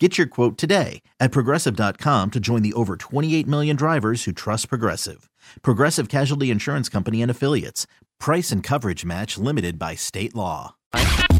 Get your quote today at progressive.com to join the over 28 million drivers who trust Progressive. Progressive Casualty Insurance Company and Affiliates. Price and coverage match limited by state law.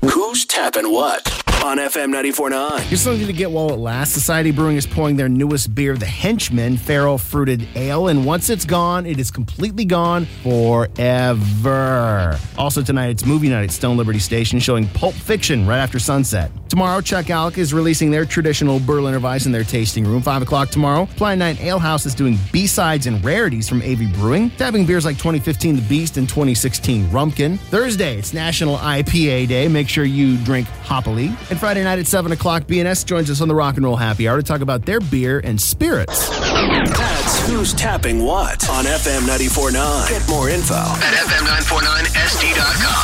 Who's tapping what on FM 94.9? Here's something to get while it lasts. Societe Brewing is pouring their newest beer, the Henchman Farrell Fruited Ale, and once it's gone, it is completely gone forever. Also tonight, it's movie night at Stone Liberty Station, showing Pulp Fiction right after sunset. Tomorrow, Chuck Alec is releasing their traditional Berliner Weisse in their tasting room. Five o'clock tomorrow, Ply Nine Ale House is doing B-sides and rarities from Avery Brewing, tapping beers like 2015 The Beast and 2016 Rumpkin. Thursday, it's National IPA Day. Make sure you drink hoppily. And Friday night at 7 o'clock, BNS joins us on the Rock and Roll Happy Hour to talk about their beer and spirits. That's Who's Tapping What on FM 94.9. Get more info at FM949SD.com.